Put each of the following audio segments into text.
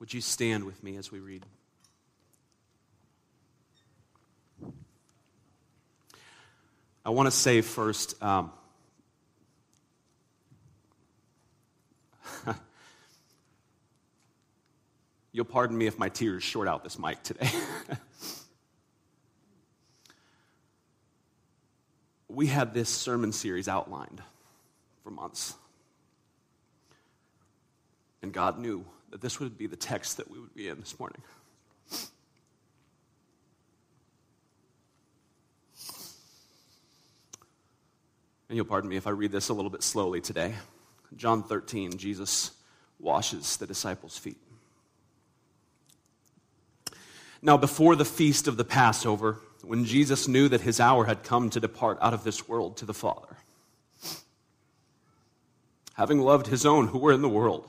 Would you stand with me as we read? I want to say first um, you'll pardon me if my tears short out this mic today. we had this sermon series outlined for months. And God knew that this would be the text that we would be in this morning. And you'll pardon me if I read this a little bit slowly today. John 13, Jesus washes the disciples' feet. Now, before the feast of the Passover, when Jesus knew that his hour had come to depart out of this world to the Father, having loved his own who were in the world,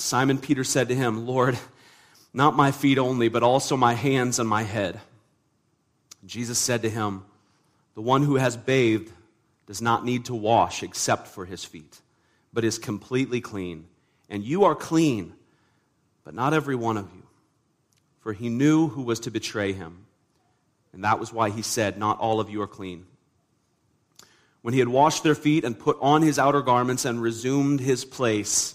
Simon Peter said to him, Lord, not my feet only, but also my hands and my head. Jesus said to him, The one who has bathed does not need to wash except for his feet, but is completely clean. And you are clean, but not every one of you. For he knew who was to betray him. And that was why he said, Not all of you are clean. When he had washed their feet and put on his outer garments and resumed his place,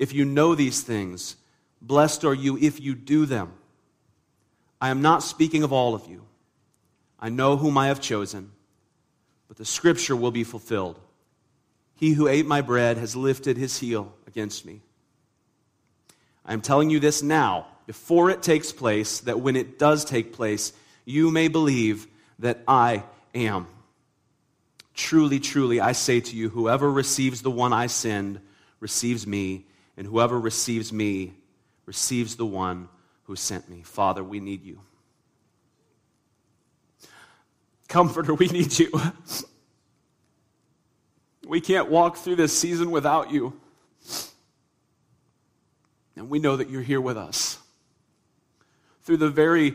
If you know these things, blessed are you if you do them. I am not speaking of all of you. I know whom I have chosen, but the scripture will be fulfilled. He who ate my bread has lifted his heel against me. I am telling you this now, before it takes place, that when it does take place, you may believe that I am. Truly, truly, I say to you, whoever receives the one I send receives me, and whoever receives me receives the one who sent me. Father, we need you. Comforter, we need you. We can't walk through this season without you. And we know that you're here with us. Through the very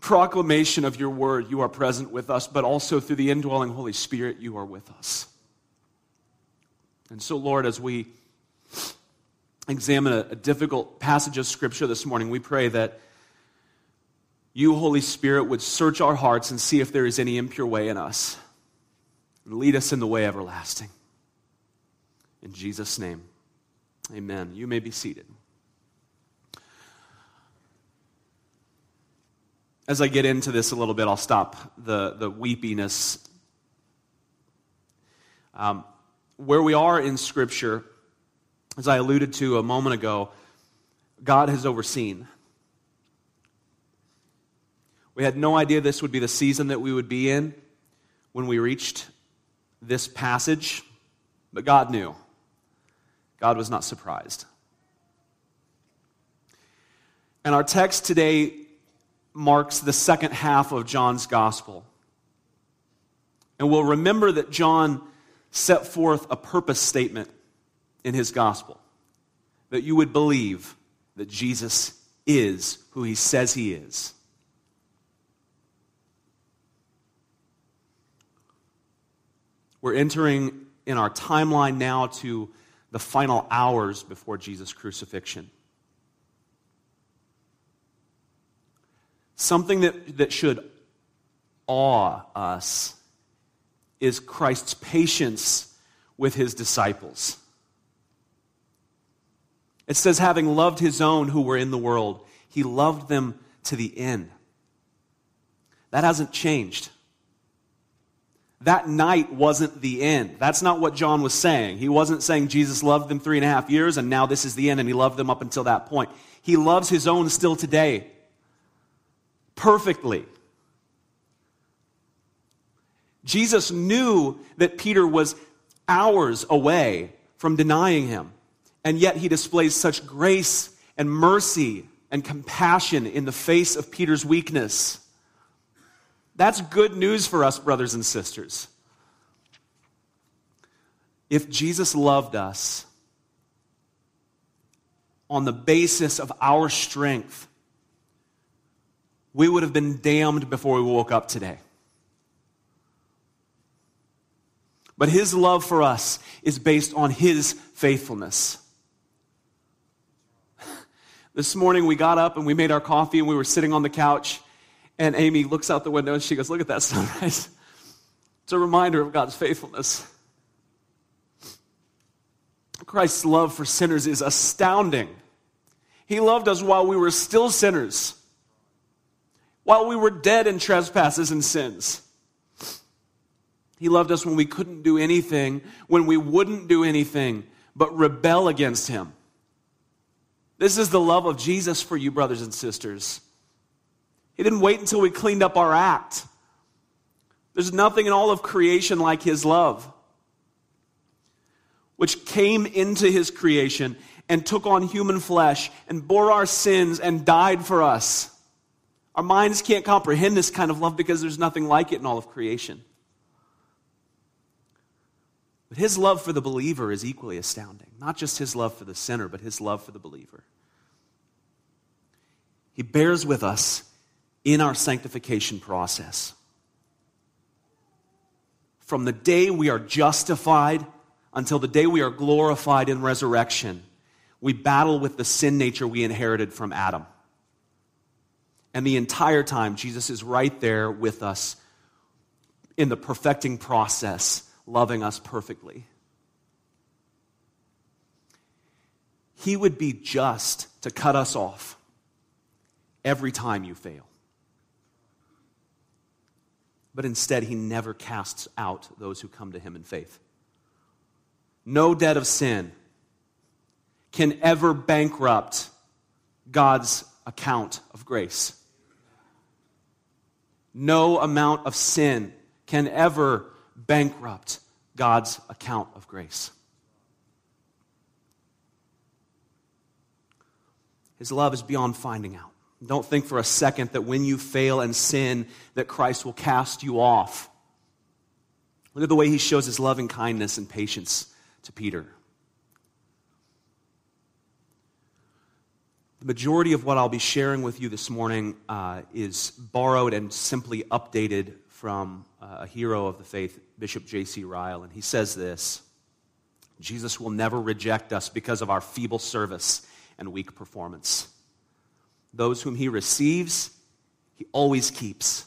proclamation of your word, you are present with us, but also through the indwelling Holy Spirit, you are with us. And so, Lord, as we examine a, a difficult passage of Scripture this morning, we pray that you, Holy Spirit, would search our hearts and see if there is any impure way in us and lead us in the way everlasting. In Jesus' name, amen. You may be seated. As I get into this a little bit, I'll stop the, the weepiness. Um, where we are in Scripture, as I alluded to a moment ago, God has overseen. We had no idea this would be the season that we would be in when we reached this passage, but God knew. God was not surprised. And our text today marks the second half of John's gospel. And we'll remember that John set forth a purpose statement in his gospel. that you would believe that Jesus is who he says he is. We're entering in our timeline now to the final hours before Jesus' crucifixion. Something that, that should awe us is Christ's patience with his disciples. It says, having loved his own who were in the world, he loved them to the end. That hasn't changed. That night wasn't the end. That's not what John was saying. He wasn't saying Jesus loved them three and a half years and now this is the end and he loved them up until that point. He loves his own still today. Perfectly. Jesus knew that Peter was hours away from denying him. And yet he displays such grace and mercy and compassion in the face of Peter's weakness. That's good news for us, brothers and sisters. If Jesus loved us on the basis of our strength, we would have been damned before we woke up today. But his love for us is based on his faithfulness. This morning we got up and we made our coffee and we were sitting on the couch. And Amy looks out the window and she goes, Look at that sunrise. It's a reminder of God's faithfulness. Christ's love for sinners is astounding. He loved us while we were still sinners, while we were dead in trespasses and sins. He loved us when we couldn't do anything, when we wouldn't do anything but rebel against Him. This is the love of Jesus for you, brothers and sisters. He didn't wait until we cleaned up our act. There's nothing in all of creation like His love, which came into His creation and took on human flesh and bore our sins and died for us. Our minds can't comprehend this kind of love because there's nothing like it in all of creation. But his love for the believer is equally astounding. Not just his love for the sinner, but his love for the believer. He bears with us in our sanctification process. From the day we are justified until the day we are glorified in resurrection, we battle with the sin nature we inherited from Adam. And the entire time, Jesus is right there with us in the perfecting process loving us perfectly. He would be just to cut us off every time you fail. But instead, he never casts out those who come to him in faith. No debt of sin can ever bankrupt God's account of grace. No amount of sin can ever bankrupt God's account of grace. His love is beyond finding out. Don't think for a second that when you fail and sin that Christ will cast you off. Look at the way he shows his loving kindness and patience to Peter. The majority of what I'll be sharing with you this morning uh, is borrowed and simply updated from a hero of the faith, Bishop J.C. Ryle, and he says this Jesus will never reject us because of our feeble service and weak performance. Those whom he receives, he always keeps.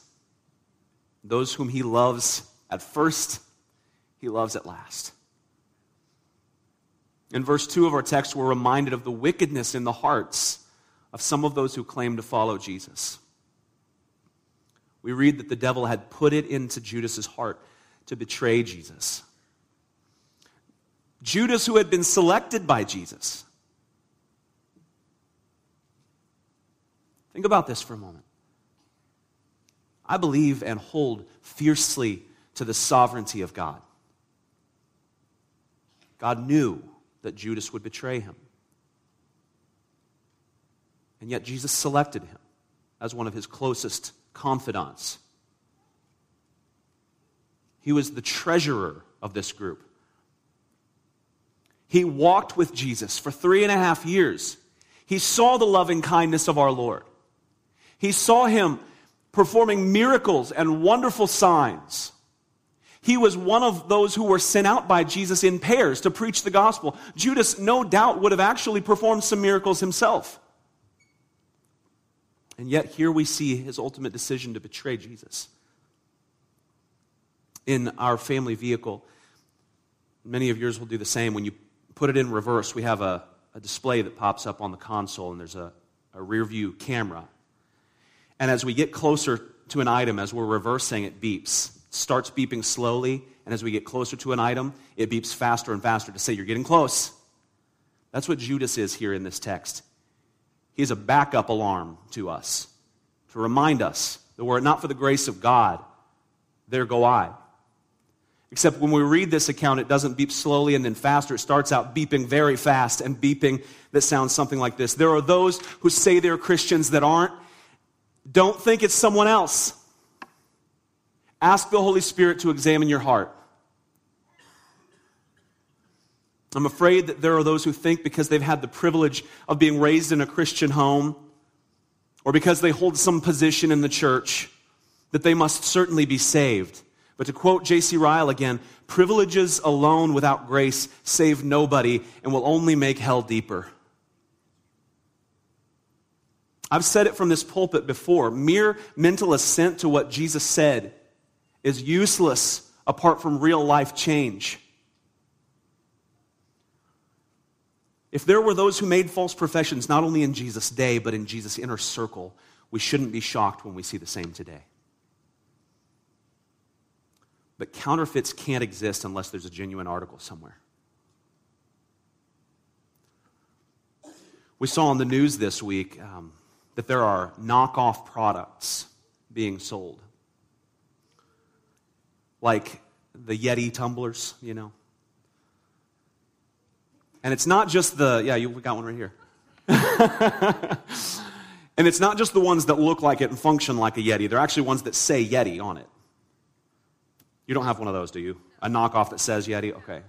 Those whom he loves at first, he loves at last. In verse 2 of our text, we're reminded of the wickedness in the hearts of some of those who claim to follow Jesus we read that the devil had put it into Judas's heart to betray Jesus. Judas, who had been selected by Jesus. Think about this for a moment. I believe and hold fiercely to the sovereignty of God. God knew that Judas would betray him. And yet Jesus selected him as one of his closest confidants. He was the treasurer of this group. He walked with Jesus for three and a half years. He saw the loving kindness of our Lord. He saw him performing miracles and wonderful signs. He was one of those who were sent out by Jesus in pairs to preach the gospel. Judas, no doubt, would have actually performed some miracles himself. And yet, here we see his ultimate decision to betray Jesus. In our family vehicle, many of yours will do the same. When you put it in reverse, we have a, a display that pops up on the console, and there's a, a rear view camera. And as we get closer to an item, as we're reversing, it beeps. It starts beeping slowly, and as we get closer to an item, it beeps faster and faster to say, You're getting close. That's what Judas is here in this text. He's a backup alarm to us to remind us that were it not for the grace of God, there go I. Except when we read this account, it doesn't beep slowly and then faster. It starts out beeping very fast and beeping that sounds something like this. There are those who say they're Christians that aren't. Don't think it's someone else. Ask the Holy Spirit to examine your heart. I'm afraid that there are those who think because they've had the privilege of being raised in a Christian home or because they hold some position in the church that they must certainly be saved. But to quote J.C. Ryle again, privileges alone without grace save nobody and will only make hell deeper. I've said it from this pulpit before. Mere mental assent to what Jesus said is useless apart from real life change. If there were those who made false professions, not only in Jesus' day, but in Jesus' inner circle, we shouldn't be shocked when we see the same today. But counterfeits can't exist unless there's a genuine article somewhere. We saw on the news this week um, that there are knockoff products being sold. Like the Yeti tumblers, you know. And it's not just the, yeah, you got one right here. and it's not just the ones that look like it and function like a Yeti. They're actually ones that say Yeti on it. You don't have one of those, do you? A knockoff that says Yeti? Okay.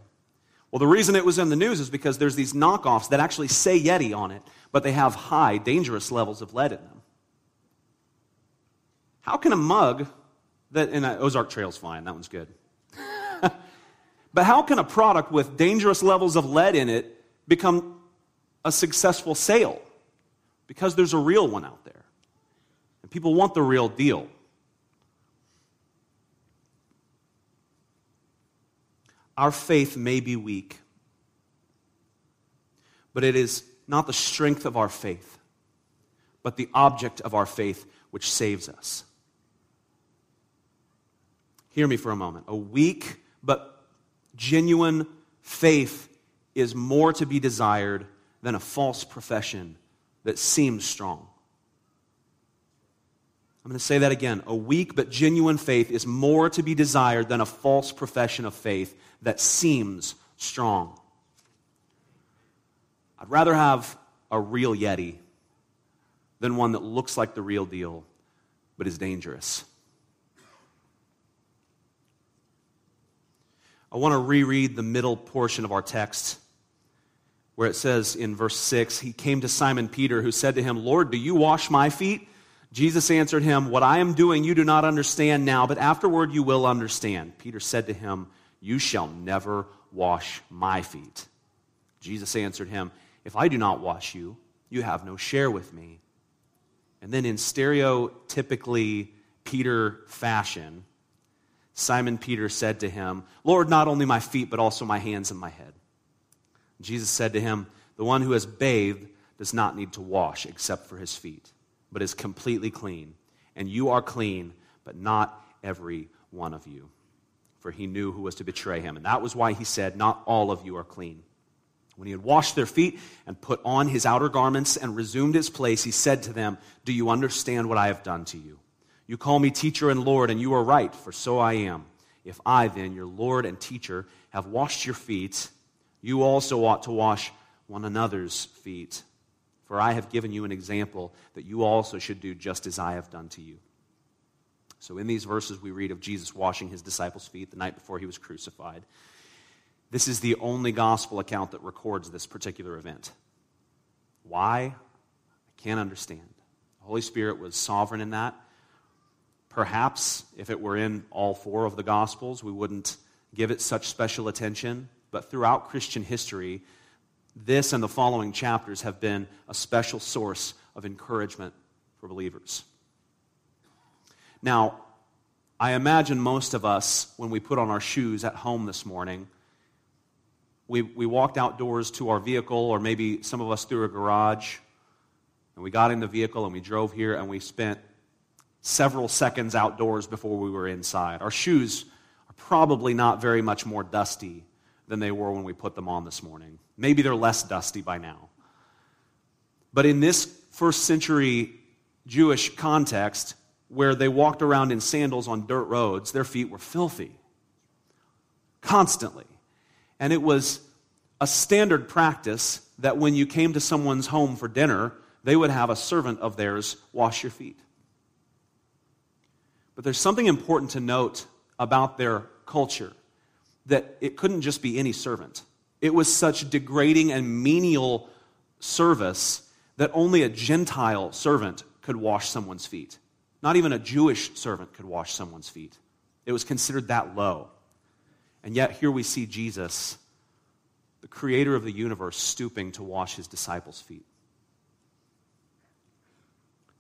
Well, the reason it was in the news is because there's these knockoffs that actually say Yeti on it, but they have high, dangerous levels of lead in them. How can a mug that, and uh, Ozark Trail's fine, that one's good. But how can a product with dangerous levels of lead in it become a successful sale? Because there's a real one out there. And people want the real deal. Our faith may be weak, but it is not the strength of our faith, but the object of our faith which saves us. Hear me for a moment. A weak but Genuine faith is more to be desired than a false profession that seems strong. I'm going to say that again. A weak but genuine faith is more to be desired than a false profession of faith that seems strong. I'd rather have a real Yeti than one that looks like the real deal but is dangerous. I want to reread the middle portion of our text where it says in verse 6 He came to Simon Peter, who said to him, Lord, do you wash my feet? Jesus answered him, What I am doing you do not understand now, but afterward you will understand. Peter said to him, You shall never wash my feet. Jesus answered him, If I do not wash you, you have no share with me. And then in stereotypically Peter fashion, Simon Peter said to him, Lord, not only my feet, but also my hands and my head. Jesus said to him, The one who has bathed does not need to wash except for his feet, but is completely clean. And you are clean, but not every one of you. For he knew who was to betray him. And that was why he said, Not all of you are clean. When he had washed their feet and put on his outer garments and resumed his place, he said to them, Do you understand what I have done to you? You call me teacher and Lord, and you are right, for so I am. If I, then, your Lord and teacher, have washed your feet, you also ought to wash one another's feet. For I have given you an example that you also should do just as I have done to you. So, in these verses, we read of Jesus washing his disciples' feet the night before he was crucified. this is the only gospel account that records this particular event. Why? I can't understand. The Holy Spirit was sovereign in that. Perhaps if it were in all four of the gospels, we wouldn't give it such special attention. But throughout Christian history, this and the following chapters have been a special source of encouragement for believers. Now, I imagine most of us, when we put on our shoes at home this morning, we, we walked outdoors to our vehicle, or maybe some of us through a garage, and we got in the vehicle and we drove here and we spent several seconds outdoors before we were inside. Our shoes are probably not very much more dusty than they were when we put them on this morning. Maybe they're less dusty by now. But in this first century Jewish context, where they walked around in sandals on dirt roads, their feet were filthy constantly. And it was a standard practice that when you came to someone's home for dinner, they would have a servant of theirs wash your feet. But there's something important to note about their culture that it couldn't just be any servant. It was such degrading and menial service that only a Gentile servant could wash someone's feet. Not even a Jewish servant could wash someone's feet. It was considered that low. And yet, here we see Jesus, the creator of the universe, stooping to wash his disciples' feet.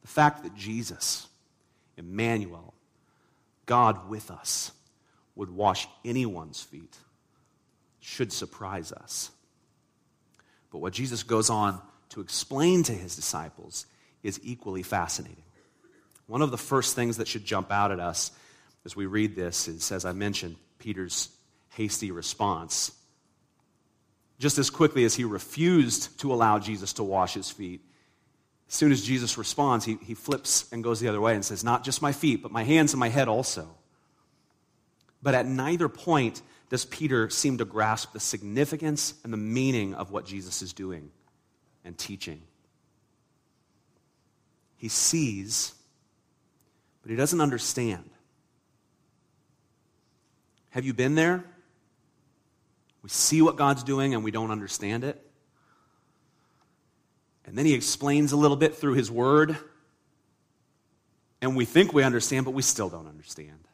The fact that Jesus, Emmanuel, God with us, would wash anyone's feet should surprise us. But what Jesus goes on to explain to his disciples is equally fascinating. One of the first things that should jump out at us as we read this is, as I mentioned, Peter's hasty response. Just as quickly as he refused to allow Jesus to wash his feet, as soon as Jesus responds, he, he flips and goes the other way and says, Not just my feet, but my hands and my head also. But at neither point does Peter seem to grasp the significance and the meaning of what Jesus is doing and teaching. He sees, but he doesn't understand. Have you been there? We see what God's doing and we don't understand it. And then he explains a little bit through his word. And we think we understand, but we still don't understand.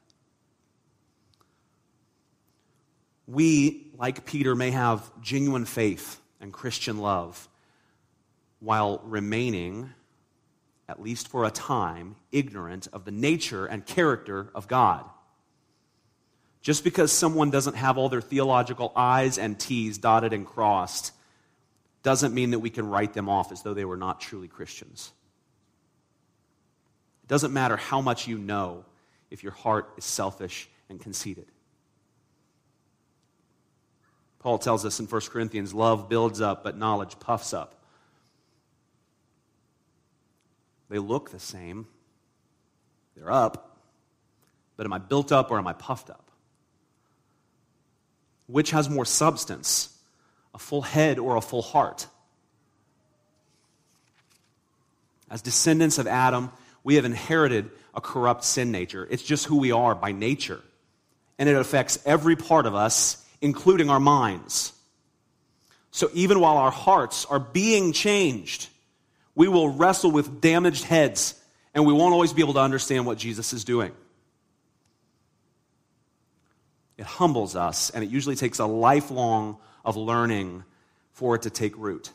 we, like Peter, may have genuine faith and Christian love while remaining, at least for a time, ignorant of the nature and character of God. Just because someone doesn't have all their theological I's and T's dotted and crossed doesn't mean that we can write them off as though they were not truly Christians. It doesn't matter how much you know if your heart is selfish and conceited. Paul tells us in 1 Corinthians love builds up, but knowledge puffs up. They look the same, they're up, but am I built up or am I puffed up? Which has more substance, a full head or a full heart? As descendants of Adam, we have inherited a corrupt sin nature. It's just who we are by nature. And it affects every part of us including our minds. So even while our hearts are being changed, we will wrestle with damaged heads and we won't always be able to understand what Jesus is doing. It humbles us, and it usually takes a lifelong of learning for it to take root.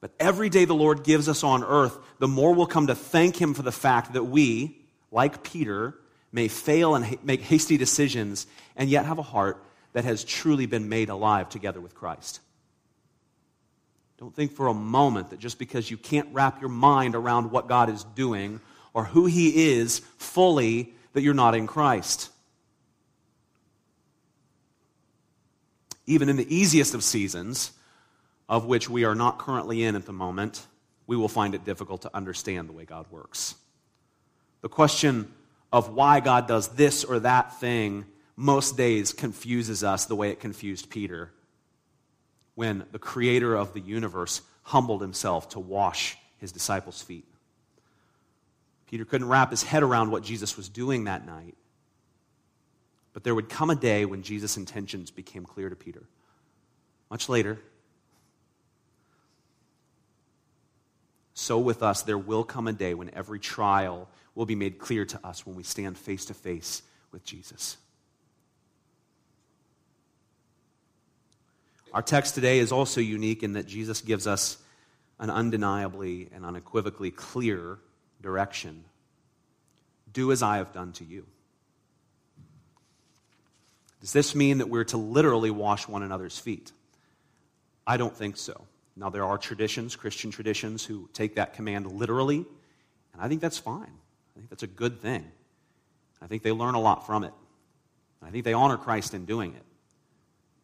But every day the Lord gives us on earth, the more we'll come to thank Him for the fact that we, like Peter, may fail and make hasty decisions and yet have a heart that has truly been made alive together with Christ. Don't think for a moment that just because you can't wrap your mind around what God is doing or who He is fully, that you're not in Christ. Even in the easiest of seasons, of which we are not currently in at the moment, we will find it difficult to understand the way God works. The question of why God does this or that thing most days confuses us the way it confused Peter when the creator of the universe humbled himself to wash his disciples' feet. Peter couldn't wrap his head around what Jesus was doing that night. But there would come a day when Jesus' intentions became clear to Peter. Much later, so with us, there will come a day when every trial will be made clear to us when we stand face to face with Jesus. Our text today is also unique in that Jesus gives us an undeniably and unequivocally clear direction Do as I have done to you. Does this mean that we're to literally wash one another's feet? I don't think so. Now, there are traditions, Christian traditions, who take that command literally, and I think that's fine. I think that's a good thing. I think they learn a lot from it. I think they honor Christ in doing it.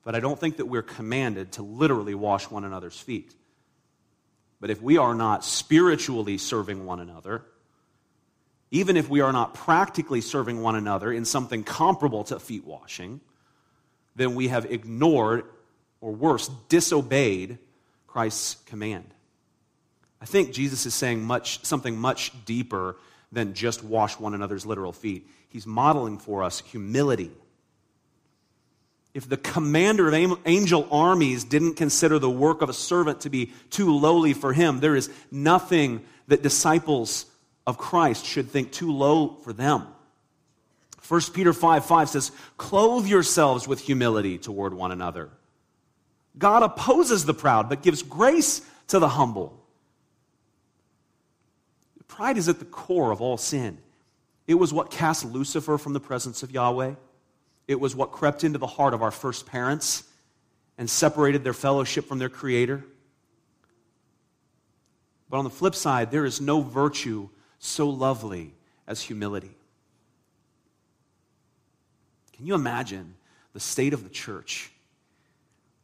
But I don't think that we're commanded to literally wash one another's feet. But if we are not spiritually serving one another, even if we are not practically serving one another in something comparable to feet washing, then we have ignored, or worse, disobeyed Christ's command. I think Jesus is saying much, something much deeper than just wash one another's literal feet. He's modeling for us humility. If the commander of angel armies didn't consider the work of a servant to be too lowly for him, there is nothing that disciples of Christ should think too low for them. 1 Peter 5 5 says, Clothe yourselves with humility toward one another. God opposes the proud, but gives grace to the humble. Pride is at the core of all sin. It was what cast Lucifer from the presence of Yahweh. It was what crept into the heart of our first parents and separated their fellowship from their Creator. But on the flip side, there is no virtue so lovely as humility. Can you imagine the state of the church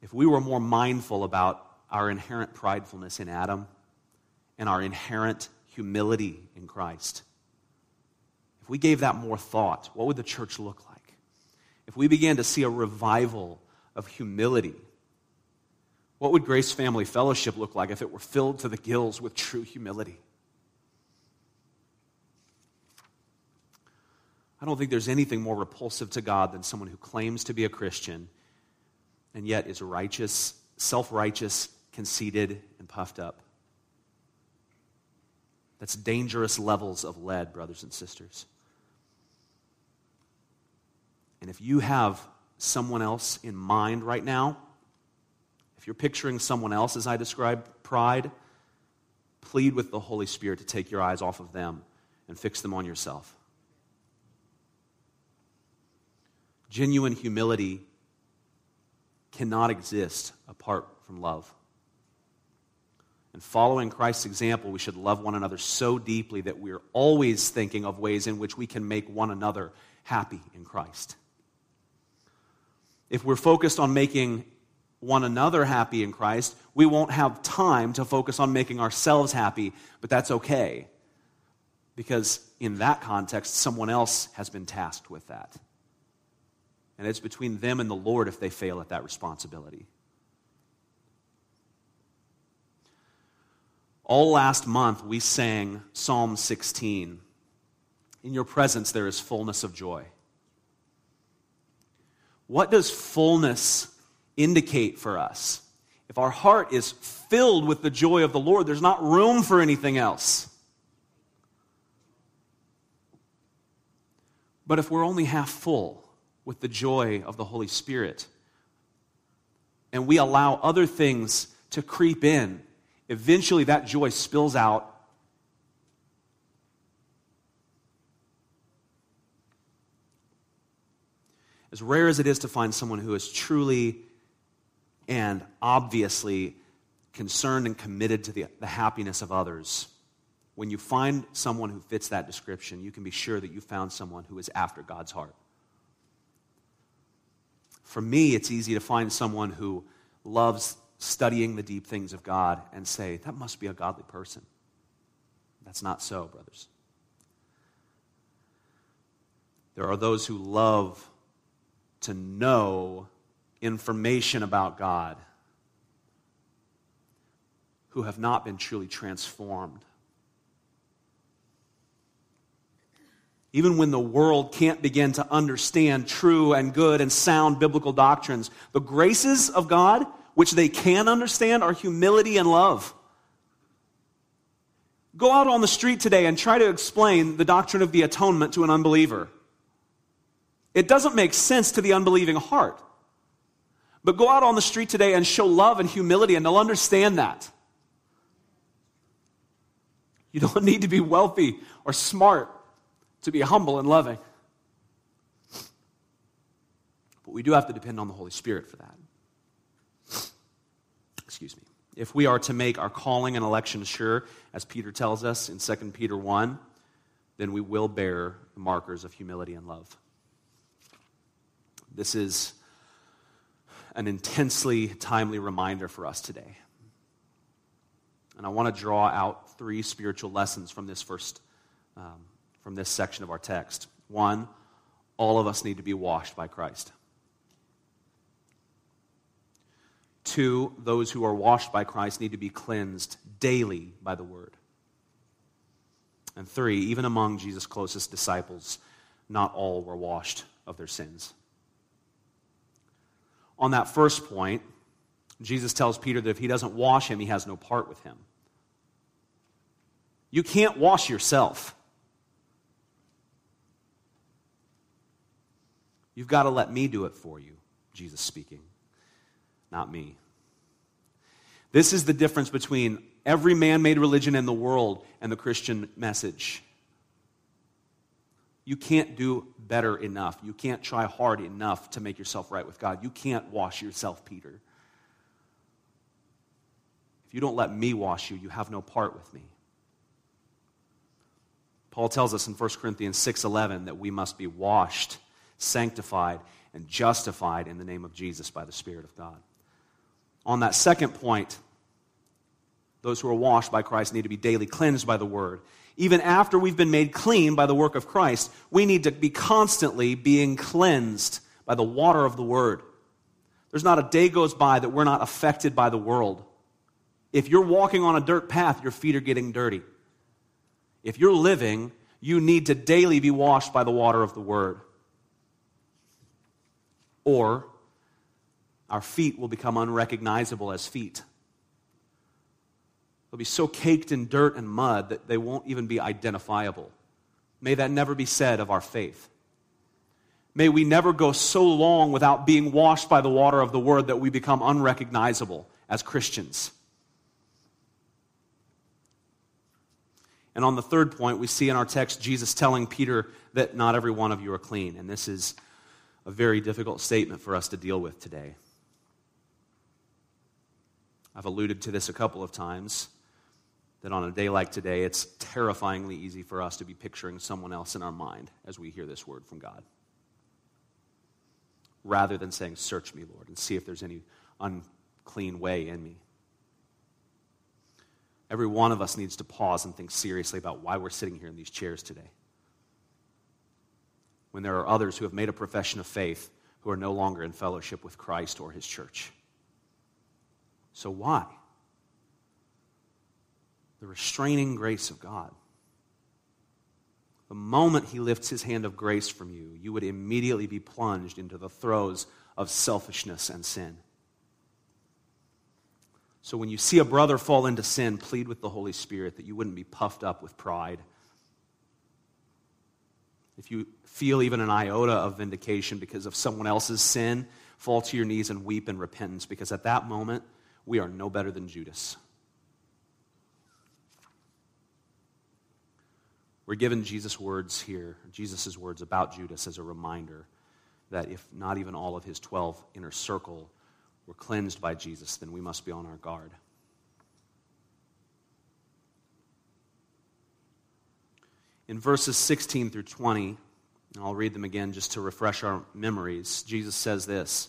if we were more mindful about our inherent pridefulness in Adam and our inherent humility in Christ? If we gave that more thought, what would the church look like? If we began to see a revival of humility, what would Grace Family Fellowship look like if it were filled to the gills with true humility? I don't think there's anything more repulsive to God than someone who claims to be a Christian and yet is righteous, self righteous, conceited, and puffed up. That's dangerous levels of lead, brothers and sisters. And if you have someone else in mind right now, if you're picturing someone else as I described pride, plead with the Holy Spirit to take your eyes off of them and fix them on yourself. Genuine humility cannot exist apart from love. And following Christ's example, we should love one another so deeply that we're always thinking of ways in which we can make one another happy in Christ. If we're focused on making one another happy in Christ, we won't have time to focus on making ourselves happy, but that's okay. Because in that context, someone else has been tasked with that. And it's between them and the Lord if they fail at that responsibility. All last month, we sang Psalm 16. In your presence, there is fullness of joy. What does fullness indicate for us? If our heart is filled with the joy of the Lord, there's not room for anything else. But if we're only half full, with the joy of the Holy Spirit. And we allow other things to creep in. Eventually, that joy spills out. As rare as it is to find someone who is truly and obviously concerned and committed to the, the happiness of others, when you find someone who fits that description, you can be sure that you found someone who is after God's heart. For me, it's easy to find someone who loves studying the deep things of God and say, that must be a godly person. That's not so, brothers. There are those who love to know information about God who have not been truly transformed. Even when the world can't begin to understand true and good and sound biblical doctrines, the graces of God, which they can understand, are humility and love. Go out on the street today and try to explain the doctrine of the atonement to an unbeliever. It doesn't make sense to the unbelieving heart. But go out on the street today and show love and humility, and they'll understand that. You don't need to be wealthy or smart to be humble and loving. But we do have to depend on the Holy Spirit for that. Excuse me. If we are to make our calling and election sure, as Peter tells us in 2 Peter 1, then we will bear the markers of humility and love. This is an intensely timely reminder for us today. And I want to draw out three spiritual lessons from this first, um, from this section of our text. One, all of us need to be washed by Christ. Two, those who are washed by Christ need to be cleansed daily by the word. And three, even among Jesus' closest disciples, not all were washed of their sins. On that first point, Jesus tells Peter that if he doesn't wash him, he has no part with him. You can't wash yourself. You've got to let me do it for you, Jesus speaking, not me. This is the difference between every man made religion in the world and the Christian message. You can't do better enough. You can't try hard enough to make yourself right with God. You can't wash yourself, Peter. If you don't let me wash you, you have no part with me. Paul tells us in 1 Corinthians 6:11 that we must be washed, sanctified, and justified in the name of Jesus by the Spirit of God. On that second point, those who are washed by Christ need to be daily cleansed by the word. Even after we've been made clean by the work of Christ, we need to be constantly being cleansed by the water of the word. There's not a day goes by that we're not affected by the world. If you're walking on a dirt path, your feet are getting dirty. If you're living, you need to daily be washed by the water of the word. Or our feet will become unrecognizable as feet. They'll be so caked in dirt and mud that they won't even be identifiable. May that never be said of our faith. May we never go so long without being washed by the water of the word that we become unrecognizable as Christians. And on the third point, we see in our text Jesus telling Peter that not every one of you are clean. And this is a very difficult statement for us to deal with today. I've alluded to this a couple of times that on a day like today, it's terrifyingly easy for us to be picturing someone else in our mind as we hear this word from God. Rather than saying, Search me, Lord, and see if there's any unclean way in me. Every one of us needs to pause and think seriously about why we're sitting here in these chairs today. When there are others who have made a profession of faith who are no longer in fellowship with Christ or his church. So, why? The restraining grace of God. The moment he lifts his hand of grace from you, you would immediately be plunged into the throes of selfishness and sin. So when you see a brother fall into sin, plead with the Holy Spirit that you wouldn't be puffed up with pride. If you feel even an iota of vindication because of someone else's sin, fall to your knees and weep in repentance because at that moment, we are no better than Judas. We're given Jesus' words here, Jesus' words about Judas as a reminder that if not even all of his 12 inner circle we're cleansed by Jesus, then we must be on our guard. In verses 16 through 20, and I'll read them again just to refresh our memories. Jesus says this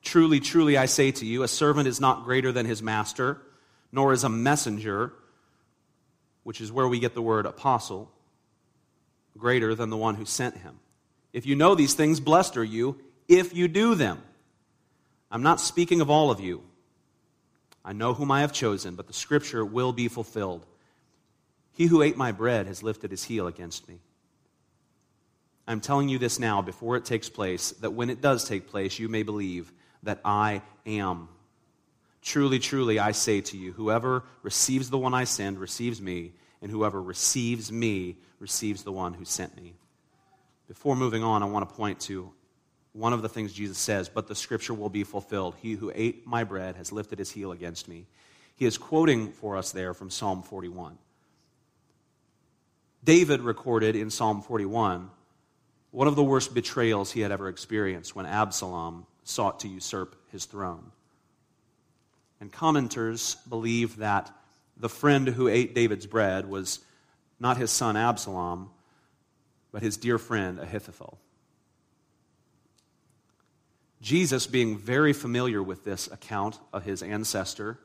Truly, truly, I say to you, a servant is not greater than his master, nor is a messenger, which is where we get the word apostle, greater than the one who sent him. If you know these things, blessed are you if you do them. I'm not speaking of all of you. I know whom I have chosen, but the scripture will be fulfilled. He who ate my bread has lifted his heel against me. I'm telling you this now before it takes place, that when it does take place, you may believe that I am. Truly, truly, I say to you, whoever receives the one I send receives me, and whoever receives me receives the one who sent me. Before moving on, I want to point to one of the things Jesus says, but the scripture will be fulfilled. He who ate my bread has lifted his heel against me. He is quoting for us there from Psalm 41. David recorded in Psalm 41 one of the worst betrayals he had ever experienced when Absalom sought to usurp his throne. And commenters believe that the friend who ate David's bread was not his son Absalom, but his dear friend Ahithophel. Jesus, being very familiar with this account of his ancestor,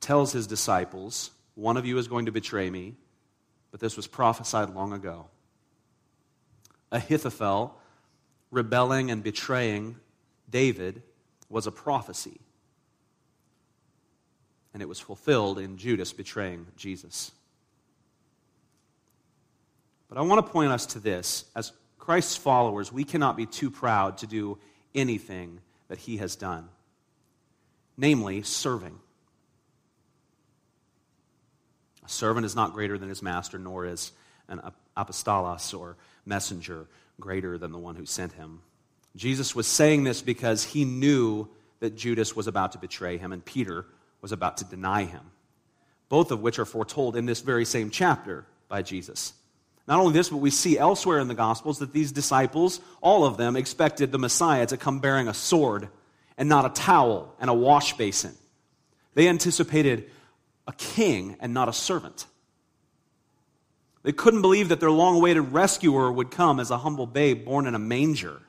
tells his disciples, One of you is going to betray me, but this was prophesied long ago. Ahithophel, rebelling and betraying David, was a prophecy. And it was fulfilled in Judas betraying Jesus. But I want to point us to this. As Christ's followers, we cannot be too proud to do anything that he has done, namely, serving. A servant is not greater than his master, nor is an apostolos or messenger greater than the one who sent him. Jesus was saying this because he knew that Judas was about to betray him and Peter was about to deny him, both of which are foretold in this very same chapter by Jesus. Not only this, but we see elsewhere in the Gospels that these disciples, all of them, expected the Messiah to come bearing a sword and not a towel and a wash basin. They anticipated a king and not a servant. They couldn't believe that their long awaited rescuer would come as a humble babe born in a manger.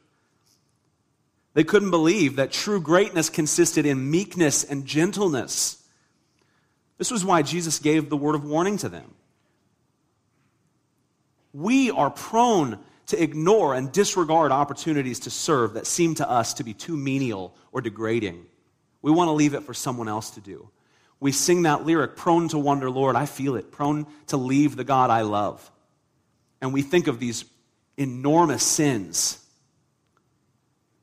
They couldn't believe that true greatness consisted in meekness and gentleness. This was why Jesus gave the word of warning to them. We are prone to ignore and disregard opportunities to serve that seem to us to be too menial or degrading. We want to leave it for someone else to do. We sing that lyric, prone to wonder, Lord, I feel it, prone to leave the God I love. And we think of these enormous sins.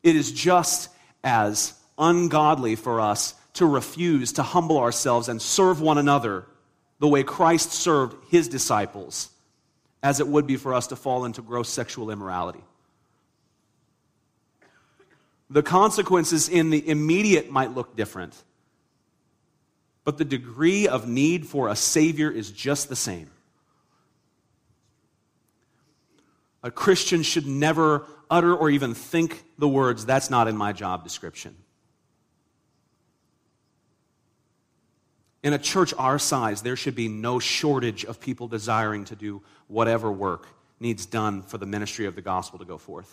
It is just as ungodly for us to refuse to humble ourselves and serve one another the way Christ served his disciples as it would be for us to fall into gross sexual immorality. The consequences in the immediate might look different but the degree of need for a Savior is just the same. A Christian should never utter or even think the words, that's not in my job description. In a church our size, there should be no shortage of people desiring to do whatever work needs done for the ministry of the gospel to go forth.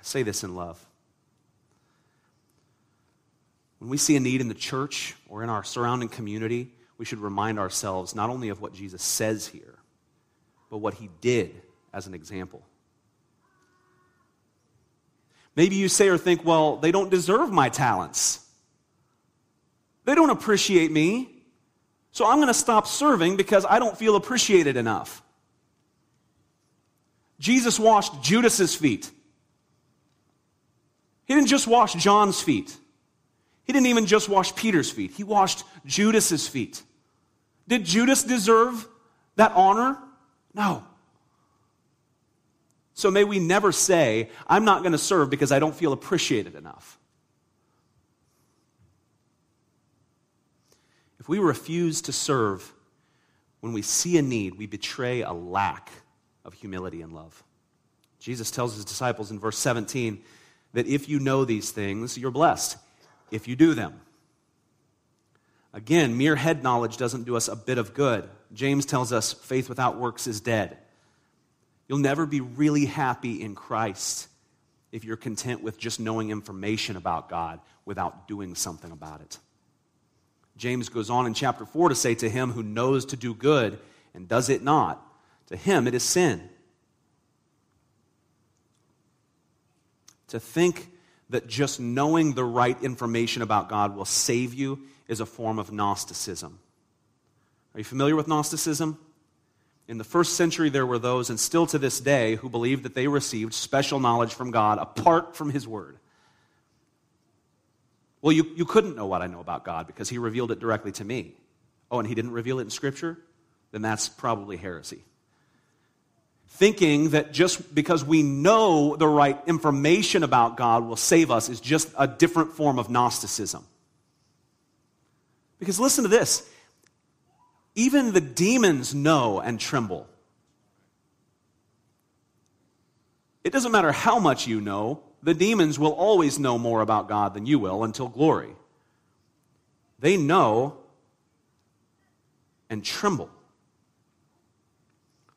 I say this in love. When we see a need in the church or in our surrounding community, we should remind ourselves not only of what Jesus says here, but what he did as an example. Maybe you say or think, well, they don't deserve my talents. They don't appreciate me. So I'm going to stop serving because I don't feel appreciated enough. Jesus washed Judas's feet. He didn't just wash John's feet. He didn't even just wash Peter's feet, he washed Judas's feet. Did Judas deserve that honor? No. So may we never say, I'm not going to serve because I don't feel appreciated enough. If we refuse to serve when we see a need, we betray a lack of humility and love. Jesus tells his disciples in verse 17 that if you know these things, you're blessed if you do them. Again, mere head knowledge doesn't do us a bit of good. James tells us faith without works is dead. You'll never be really happy in Christ if you're content with just knowing information about God without doing something about it. James goes on in chapter 4 to say, To him who knows to do good and does it not, to him it is sin. To think that just knowing the right information about God will save you is a form of Gnosticism. Are you familiar with Gnosticism? In the first century, there were those, and still to this day, who believed that they received special knowledge from God apart from His Word. Well, you, you couldn't know what I know about God because He revealed it directly to me. Oh, and He didn't reveal it in Scripture? Then that's probably heresy. Thinking that just because we know the right information about God will save us is just a different form of Gnosticism. Because listen to this even the demons know and tremble. It doesn't matter how much you know, the demons will always know more about God than you will until glory. They know and tremble.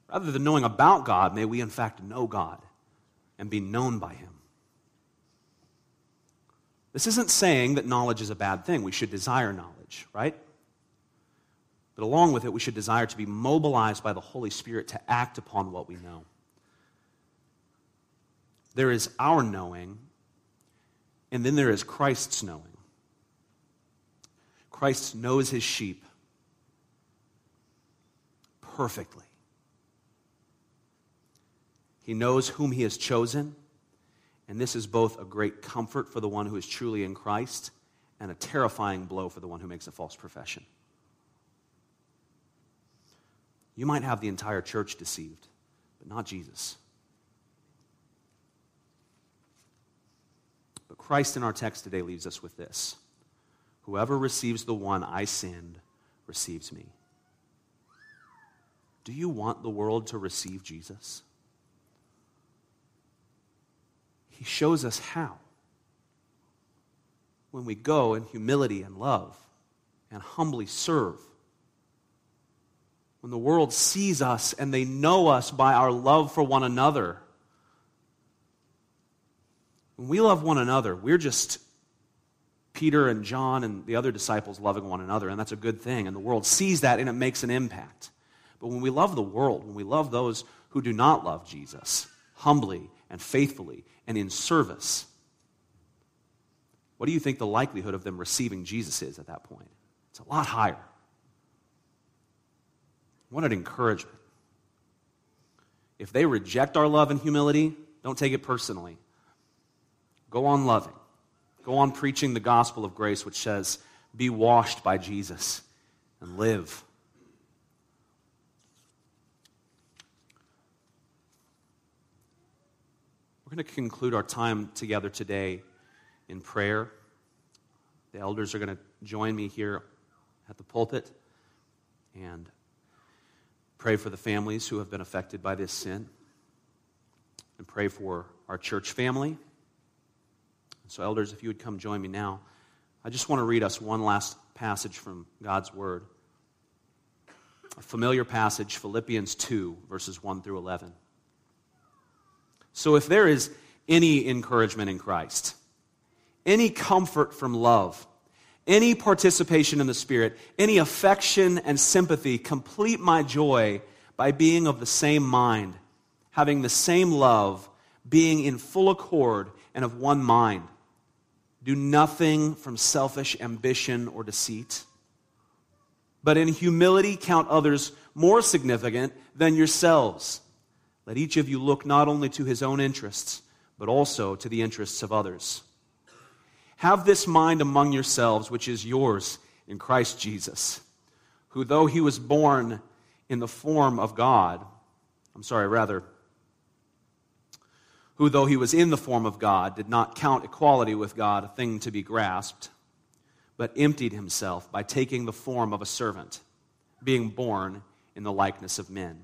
Rather than knowing about God, may we in fact know God and be known by Him. This isn't saying that knowledge is a bad thing. We should desire knowledge, right? But along with it, we should desire to be mobilized by the Holy Spirit to act upon what we know. There is our knowing, and then there is Christ's knowing. Christ knows his sheep perfectly. He knows whom he has chosen, and this is both a great comfort for the one who is truly in Christ and a terrifying blow for the one who makes a false profession. You might have the entire church deceived, but not Jesus. But Christ in our text today leaves us with this Whoever receives the one I send receives me. Do you want the world to receive Jesus? He shows us how. When we go in humility and love and humbly serve when the world sees us and they know us by our love for one another. When we love one another, we're just Peter and John and the other disciples loving one another, and that's a good thing. And the world sees that and it makes an impact. But when we love the world, when we love those who do not love Jesus, humbly and faithfully and in service, what do you think the likelihood of them receiving Jesus is at that point? It's a lot higher. What an encouragement. If they reject our love and humility, don't take it personally. Go on loving. Go on preaching the gospel of grace, which says, be washed by Jesus and live. We're going to conclude our time together today in prayer. The elders are going to join me here at the pulpit. And Pray for the families who have been affected by this sin. And pray for our church family. So, elders, if you would come join me now, I just want to read us one last passage from God's Word. A familiar passage, Philippians 2, verses 1 through 11. So, if there is any encouragement in Christ, any comfort from love, any participation in the Spirit, any affection and sympathy, complete my joy by being of the same mind, having the same love, being in full accord and of one mind. Do nothing from selfish ambition or deceit, but in humility count others more significant than yourselves. Let each of you look not only to his own interests, but also to the interests of others. Have this mind among yourselves, which is yours in Christ Jesus, who, though he was born in the form of God, I'm sorry, rather, who, though he was in the form of God, did not count equality with God a thing to be grasped, but emptied himself by taking the form of a servant, being born in the likeness of men.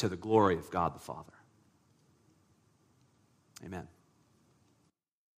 to the glory of God the Father. Amen.